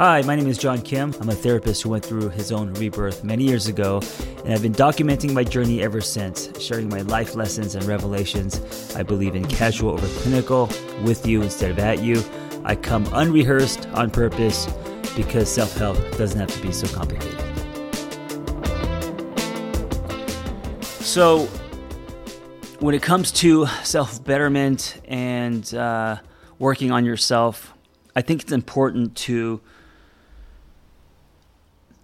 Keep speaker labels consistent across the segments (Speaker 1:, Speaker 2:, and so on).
Speaker 1: Hi, my name is John Kim. I'm a therapist who went through his own rebirth many years ago, and I've been documenting my journey ever since, sharing my life lessons and revelations. I believe in casual over clinical, with you instead of at you. I come unrehearsed on purpose because self help doesn't have to be so complicated. So, when it comes to self betterment and uh, working on yourself, I think it's important to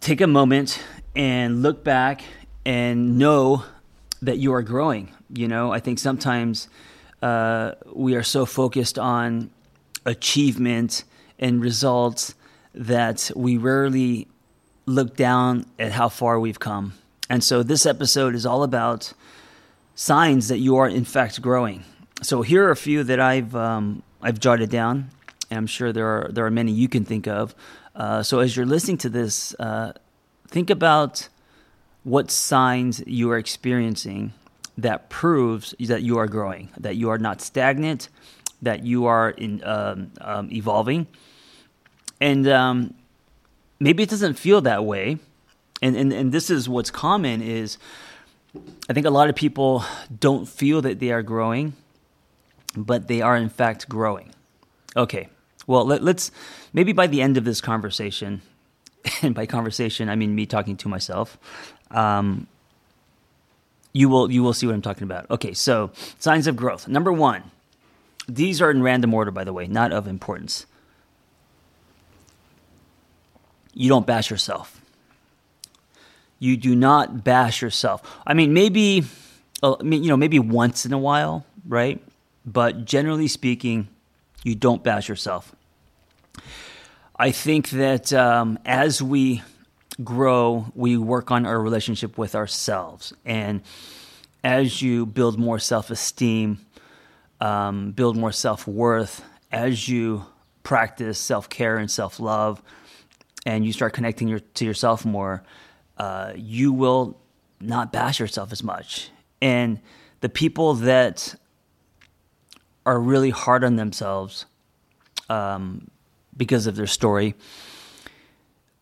Speaker 1: take a moment and look back and know that you are growing. You know, I think sometimes uh, we are so focused on achievement and results that we rarely look down at how far we've come. And so this episode is all about signs that you are in fact growing. So here are a few that I've um, I've jotted down, and I'm sure there are there are many you can think of uh, so as you're listening to this, uh, think about what signs you are experiencing that proves that you are growing, that you are not stagnant, that you are in um, um, evolving, and um, maybe it doesn't feel that way. And, and and this is what's common is I think a lot of people don't feel that they are growing, but they are in fact growing. Okay, well, let, us maybe by the end of this conversation, and by conversation I mean me talking to myself. Um, you will you will see what I'm talking about. Okay, so signs of growth. Number one, these are in random order, by the way, not of importance. You don't bash yourself. You do not bash yourself. I mean, maybe, uh, you know, maybe once in a while, right? But generally speaking, you don't bash yourself. I think that um, as we grow, we work on our relationship with ourselves. And as you build more self esteem, um, build more self worth, as you practice self care and self love, and you start connecting your, to yourself more, uh, you will not bash yourself as much. And the people that are really hard on themselves, um, because of their story.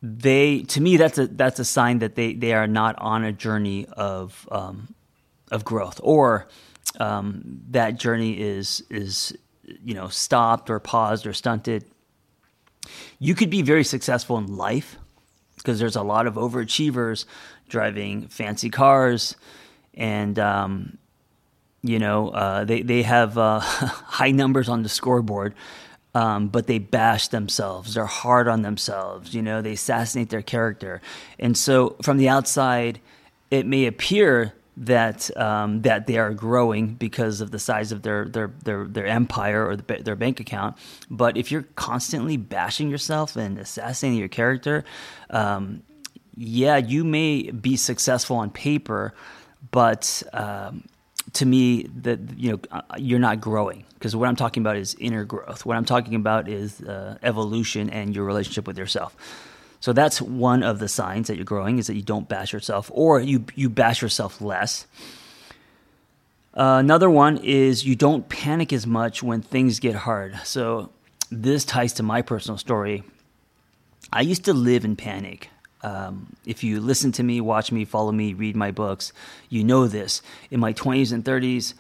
Speaker 1: They to me that's a that's a sign that they they are not on a journey of um, of growth or um, that journey is is you know stopped or paused or stunted. You could be very successful in life because there's a lot of overachievers driving fancy cars and um, you know uh, they they have uh, high numbers on the scoreboard um, but they bash themselves. They're hard on themselves. You know, they assassinate their character. And so, from the outside, it may appear that um, that they are growing because of the size of their their their, their empire or the, their bank account. But if you're constantly bashing yourself and assassinating your character, um, yeah, you may be successful on paper, but um, to me that you know uh, you're not growing because what I'm talking about is inner growth. What I'm talking about is uh, evolution and your relationship with yourself. So that's one of the signs that you're growing is that you don't bash yourself or you you bash yourself less. Uh, another one is you don't panic as much when things get hard. So this ties to my personal story. I used to live in panic. Um, if you listen to me, watch me, follow me, read my books, you know this. In my 20s and 30s,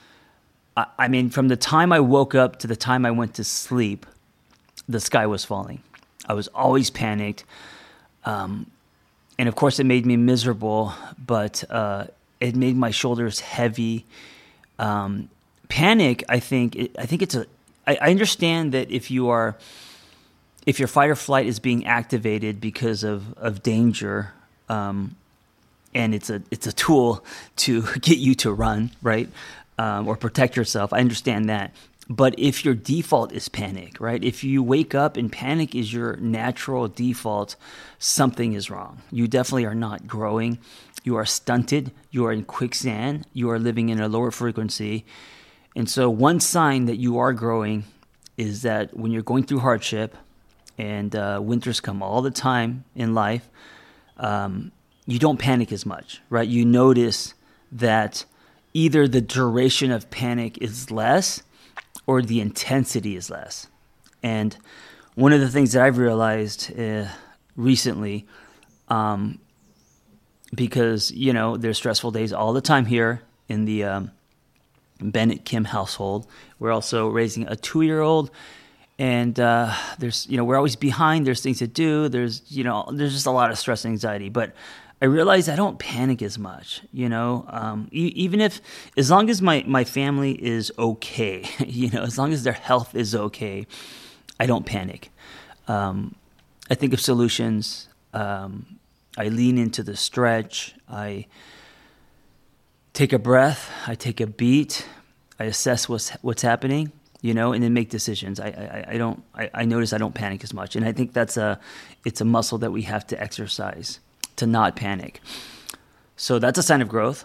Speaker 1: I, I mean, from the time I woke up to the time I went to sleep, the sky was falling. I was always panicked. Um, and of course, it made me miserable, but uh, it made my shoulders heavy. Um, panic, I think, I think it's a. I, I understand that if you are if your fight or flight is being activated because of of danger, um, and it's a it's a tool to get you to run right um, or protect yourself. I understand that. But if your default is panic, right? If you wake up and panic is your natural default, something is wrong. You definitely are not growing. You are stunted. You are in quicksand. You are living in a lower frequency. And so, one sign that you are growing is that when you're going through hardship, and uh, winters come all the time in life, um, you don't panic as much, right? You notice that either the duration of panic is less or the intensity is less. And one of the things that I've realized uh, recently, um, because you know there's stressful days all the time here in the um, Bennett Kim household. We're also raising a two-year-old, and uh, there's you know we're always behind. There's things to do. There's you know there's just a lot of stress and anxiety, but. I realize I don't panic as much, you know. Um, e- even if, as long as my, my family is okay, you know, as long as their health is okay, I don't panic. Um, I think of solutions. Um, I lean into the stretch. I take a breath. I take a beat. I assess what's what's happening, you know, and then make decisions. I I, I don't. I, I notice I don't panic as much, and I think that's a it's a muscle that we have to exercise to not panic. So that's a sign of growth.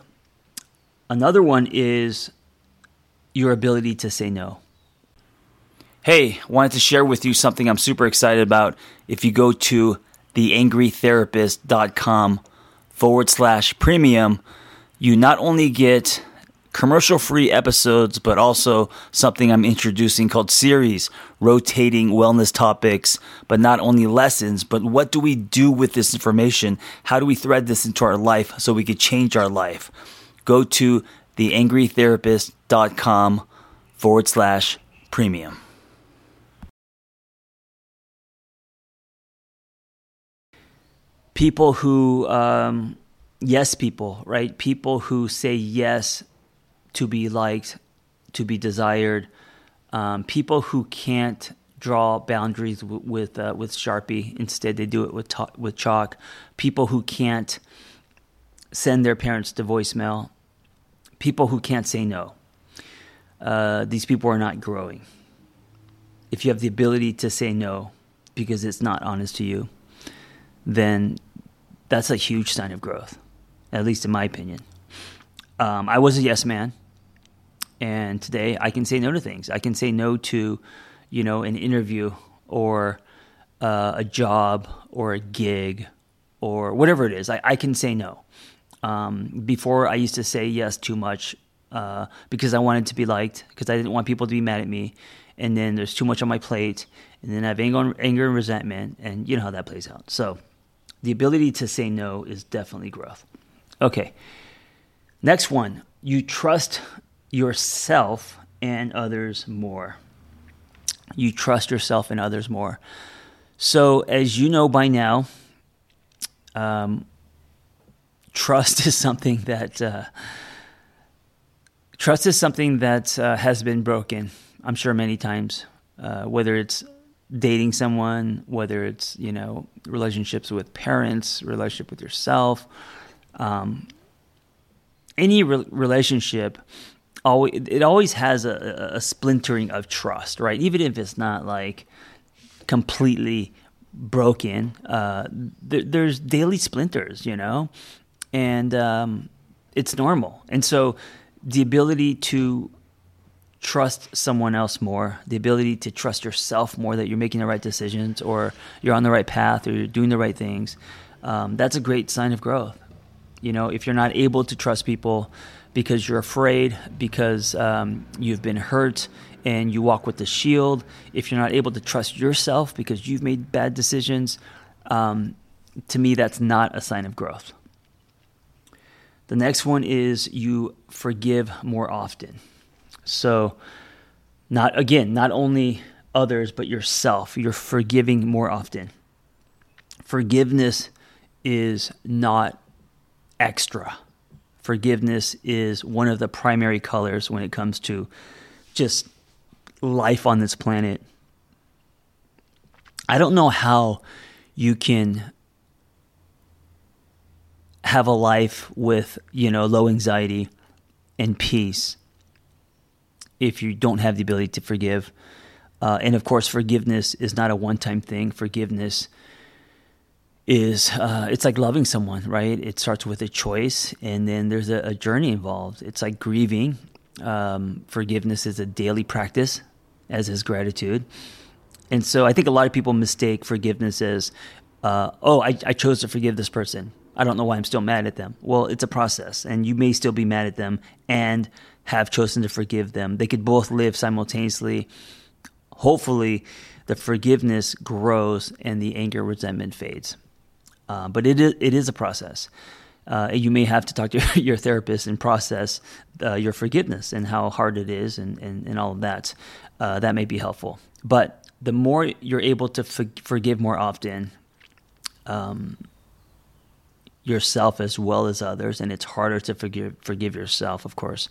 Speaker 1: Another one is your ability to say no. Hey, wanted to share with you something I'm super excited about. If you go to theangrytherapist.com forward slash premium, you not only get commercial free episodes, but also something I'm introducing called series, rotating wellness topics, but not only lessons, but what do we do with this information? How do we thread this into our life so we could change our life? Go to theangrytherapist.com forward slash premium. People who, um, yes, people, right? People who say yes to be liked, to be desired. Um, people who can't draw boundaries w- with uh, with Sharpie, instead they do it with ta- with chalk. People who can't send their parents to voicemail. People who can't say no. Uh, these people are not growing. If you have the ability to say no because it's not honest to you, then that's a huge sign of growth, at least in my opinion. Um, I was a yes man and today I can say no to things. I can say no to, you know, an interview or uh, a job or a gig or whatever it is. I, I can say no. Um, before I used to say yes too much uh, because I wanted to be liked because I didn't want people to be mad at me. And then there's too much on my plate, and then I have anger, anger and resentment, and you know how that plays out. So, the ability to say no is definitely growth. Okay, next one. You trust yourself and others more. You trust yourself and others more. So, as you know by now, um, trust is something that uh, trust is something that uh, has been broken. I'm sure many times, uh, whether it's dating someone, whether it's you know relationships with parents, relationship with yourself, um, any re- relationship always it always has a, a splintering of trust, right? Even if it's not like completely broken, uh, there, there's daily splinters, you know, and um, it's normal. And so the ability to trust someone else more, the ability to trust yourself more that you're making the right decisions or you're on the right path or you're doing the right things, um, that's a great sign of growth. You know, if you're not able to trust people, because you're afraid, because um, you've been hurt, and you walk with the shield. If you're not able to trust yourself because you've made bad decisions, um, to me, that's not a sign of growth. The next one is you forgive more often. So, not again, not only others, but yourself. You're forgiving more often. Forgiveness is not extra forgiveness is one of the primary colors when it comes to just life on this planet. I don't know how you can have a life with, you know, low anxiety and peace if you don't have the ability to forgive. Uh, and of course, forgiveness is not a one time thing. Forgiveness is uh, it's like loving someone, right? It starts with a choice, and then there's a, a journey involved. It's like grieving. Um, forgiveness is a daily practice, as is gratitude. And so I think a lot of people mistake forgiveness as, uh, oh, I, I chose to forgive this person. I don't know why I'm still mad at them. Well, it's a process, and you may still be mad at them and have chosen to forgive them. They could both live simultaneously. Hopefully, the forgiveness grows and the anger, resentment fades. Uh, but it is, it is a process. Uh, you may have to talk to your therapist and process uh, your forgiveness and how hard it is and, and, and all of that. Uh, that may be helpful. But the more you're able to for- forgive more often, um, yourself as well as others, and it's harder to forgive forgive yourself, of course.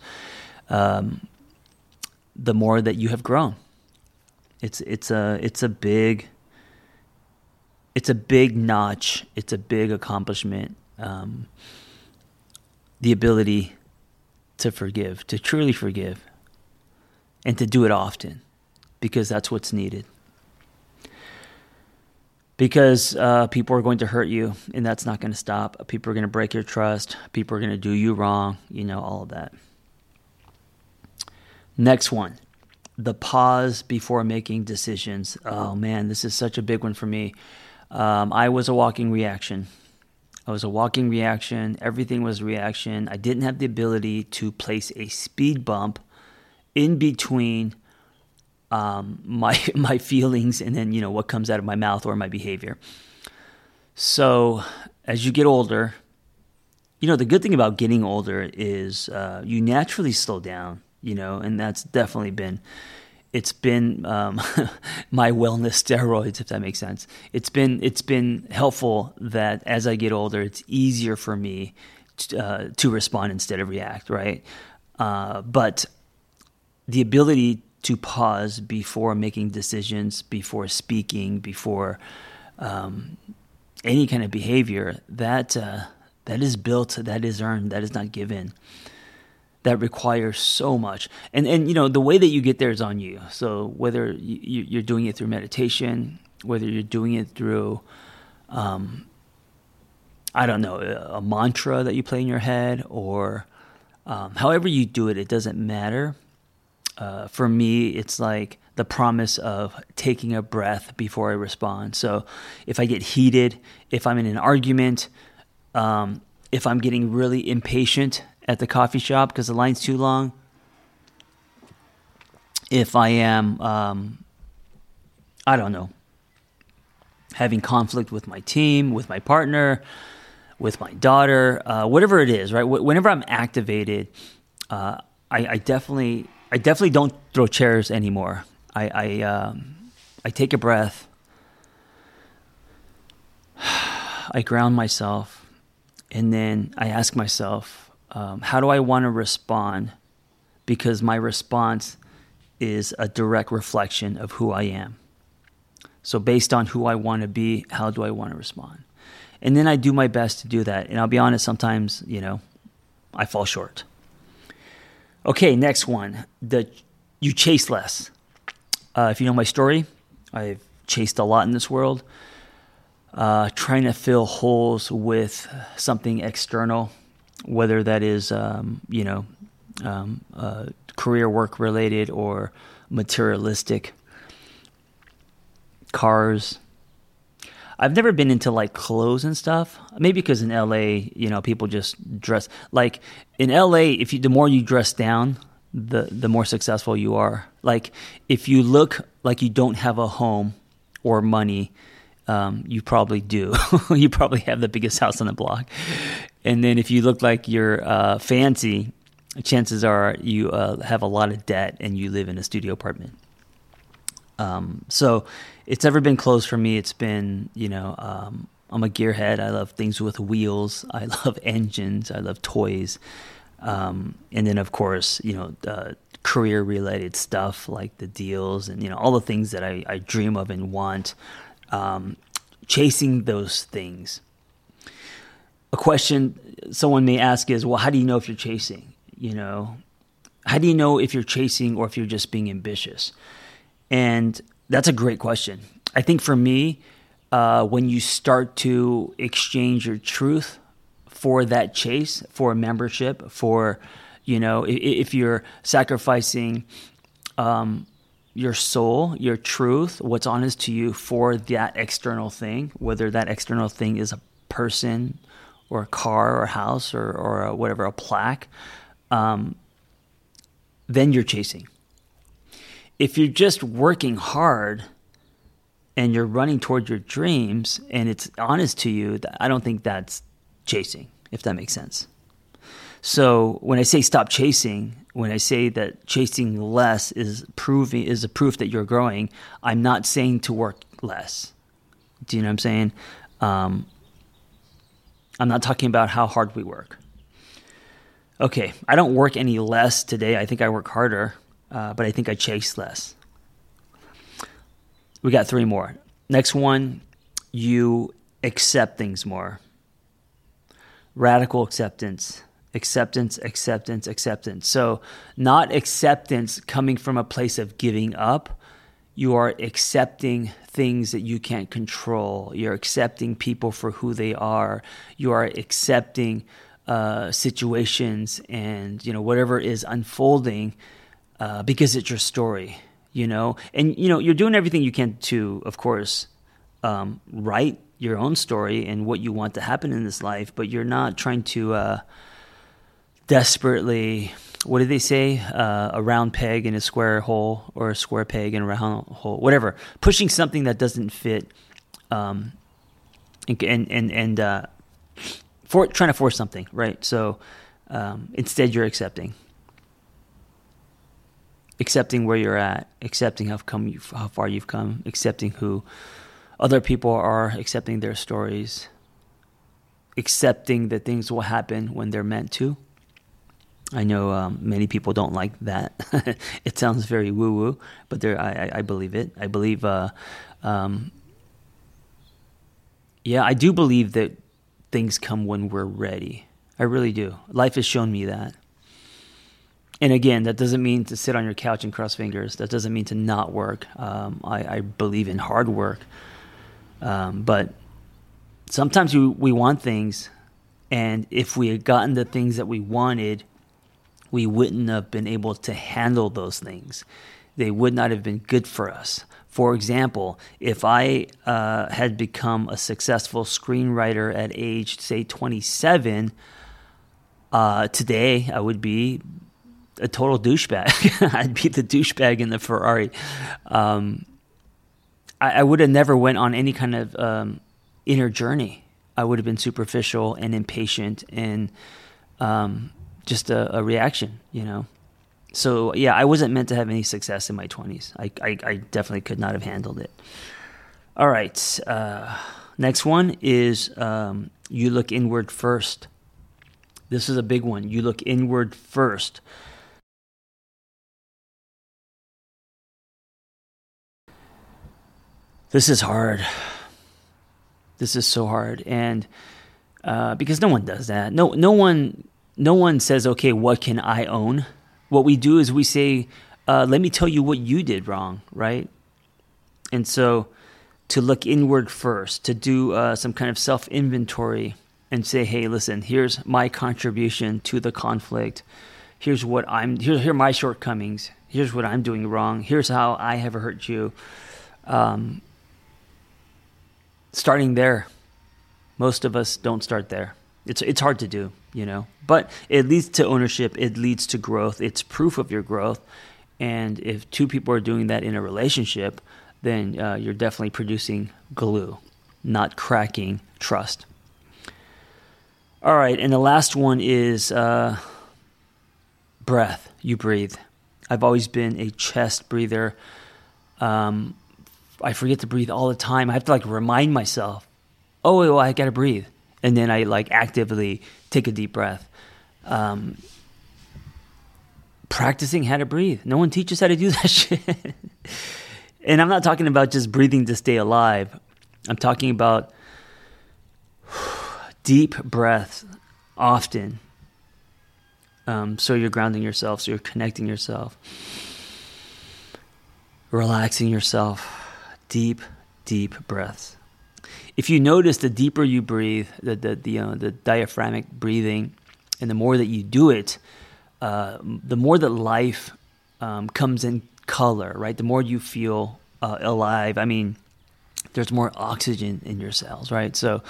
Speaker 1: Um, the more that you have grown, it's it's a it's a big it's a big notch. It's a big accomplishment. Um, the ability to forgive, to truly forgive, and to do it often, because that's what's needed because uh, people are going to hurt you, and that's not going to stop. People are going to break your trust. People are going to do you wrong. You know, all of that. Next one the pause before making decisions. Oh man, this is such a big one for me. Um, I was a walking reaction. I was a walking reaction. Everything was reaction. I didn't have the ability to place a speed bump in between um, my my feelings and then you know what comes out of my mouth or my behavior. So as you get older, you know the good thing about getting older is uh, you naturally slow down. You know, and that's definitely been it's been um, my wellness steroids, if that makes sense. It's been it's been helpful that as I get older, it's easier for me to, uh, to respond instead of react, right? Uh, but the ability to pause before making decisions, before speaking, before um, any kind of behavior, that uh, that is built, that is earned, that is not given. That requires so much, and and you know the way that you get there is on you. So whether you, are doing it through meditation, whether you're doing it through, um, I don't know, a mantra that you play in your head, or um, however you do it, it doesn't matter uh, for me, it's like the promise of taking a breath before I respond. So if I get heated, if I'm in an argument, um, if I'm getting really impatient at the coffee shop because the line's too long, if I am, um, I don't know, having conflict with my team, with my partner, with my daughter, uh, whatever it is, right? Whenever I'm activated, uh, I, I definitely I definitely don't throw chairs anymore. I I, um, I take a breath. I ground myself, and then I ask myself, um, how do I want to respond? Because my response is a direct reflection of who I am. So, based on who I want to be, how do I want to respond? And then I do my best to do that. And I'll be honest, sometimes, you know, I fall short. Okay, next one. The you chase less. Uh, if you know my story, I've chased a lot in this world, uh, trying to fill holes with something external, whether that is um, you know um, uh, career work related or materialistic. Cars, I've never been into like clothes and stuff. Maybe because in LA, you know, people just dress like in LA. If you the more you dress down, the the more successful you are. Like if you look like you don't have a home or money, um, you probably do. you probably have the biggest house on the block. And then if you look like you're uh, fancy, chances are you uh, have a lot of debt and you live in a studio apartment. Um, so it's ever been close for me. It's been, you know, um, I'm a gearhead. I love things with wheels. I love engines. I love toys. Um, and then, of course, you know, uh, career related stuff like the deals and, you know, all the things that I, I dream of and want. Um, chasing those things. A question someone may ask is, well, how do you know if you're chasing? You know, how do you know if you're chasing or if you're just being ambitious? And that's a great question. I think for me, uh, when you start to exchange your truth for that chase, for a membership, for, you know, if, if you're sacrificing um, your soul, your truth, what's honest to you for that external thing, whether that external thing is a person or a car or a house or, or a, whatever, a plaque, um, then you're chasing if you're just working hard, and you're running toward your dreams and it's honest to you, I don't think that's chasing, if that makes sense. So when I say stop chasing, when I say that chasing less is proving is a proof that you're growing, I'm not saying to work less. Do you know what I'm saying? Um, I'm not talking about how hard we work. Okay, I don't work any less today. I think I work harder, uh, but I think I chase less. We got three more. Next one, you accept things more. Radical acceptance acceptance, acceptance, acceptance. So, not acceptance coming from a place of giving up. You are accepting things that you can't control. You're accepting people for who they are. You are accepting uh, situations and you know whatever is unfolding uh, because it's your story. You know, and you know you're doing everything you can to, of course, um, write your own story and what you want to happen in this life, but you're not trying to. Uh, desperately what did they say? Uh, a round peg in a square hole, or a square peg in a round hole, whatever. Pushing something that doesn't fit, um, and and and uh, for trying to force something, right? So um, instead, you're accepting, accepting where you're at, accepting how come you how far you've come, accepting who other people are, accepting their stories, accepting that things will happen when they're meant to I know um, many people don't like that. it sounds very woo woo, but there, I, I, believe it. I believe, uh, um, yeah, I do believe that things come when we're ready. I really do. Life has shown me that. And again, that doesn't mean to sit on your couch and cross fingers. That doesn't mean to not work. Um, I, I, believe in hard work. Um, but sometimes we, we want things, and if we had gotten the things that we wanted, we wouldn't have been able to handle those things. They would not have been good for us. For example, if I uh, had become a successful screenwriter at age, say, 27, uh, today I would be a total douchebag. I'd be the douchebag in the Ferrari. Um, I, I, would have never went on any kind of um, inner journey. I would have been superficial and impatient and um, just a, a reaction, you know. So yeah, I wasn't meant to have any success in my twenties. I, I, I definitely could not have handled it. All right, uh, next one is um, you look inward first. This is a big one. You look inward first. This is hard. This is so hard, and uh, because no one does that. No, no one no one says, okay, what can I own? What we do is we say, uh, let me tell you what you did wrong, right? And so to look inward first, to do uh, some kind of self inventory and say, hey, listen, here's my contribution to the conflict. Here's what I'm, here, here are my shortcomings. Here's what I'm doing wrong. Here's how I have hurt you. Um, starting there, most of us don't start there. It's, it's hard to do you know? But it leads to ownership it leads to growth it's proof of your growth. And if two people are doing that in a relationship then uh, you're definitely producing glue not cracking trust. All right and the last one is uh, breath. You breathe. I've always been a chest breather. Um, i forget to breathe all the time. I have to like remind myself oh well, i gotta breathe and then I like actively take a deep breath. Um, practicing how to breathe. No one teaches how to do that shit. and I'm not talking about just breathing to stay alive. I'm talking about deep breaths often. Um, so you're grounding yourself, so you're connecting yourself, relaxing yourself. Deep, deep breaths if you notice, the deeper you breathe, the the the, uh, the diaphragmic breathing, and the more that you do it, uh, the more that life um, comes in color, right? The more you feel uh, alive. I mean, there's more oxygen in your cells, right? So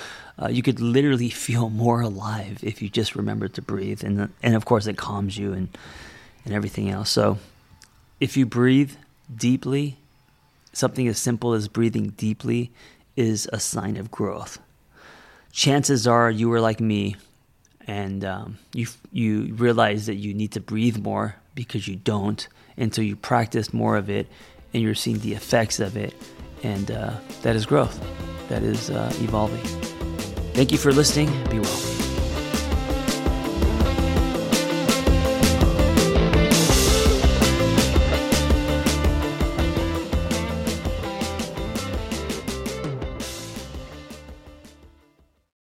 Speaker 1: uh, you could literally feel more alive if you just remember to breathe, and and of course it calms you and and everything else. So if you breathe deeply, something as simple as breathing deeply is a sign of growth. Chances are you were like me and um, you, you realize that you need to breathe more because you don't until you practice more of it and you're seeing the effects of it. And uh, that is growth, that is uh, evolving. Thank you for listening. Be well.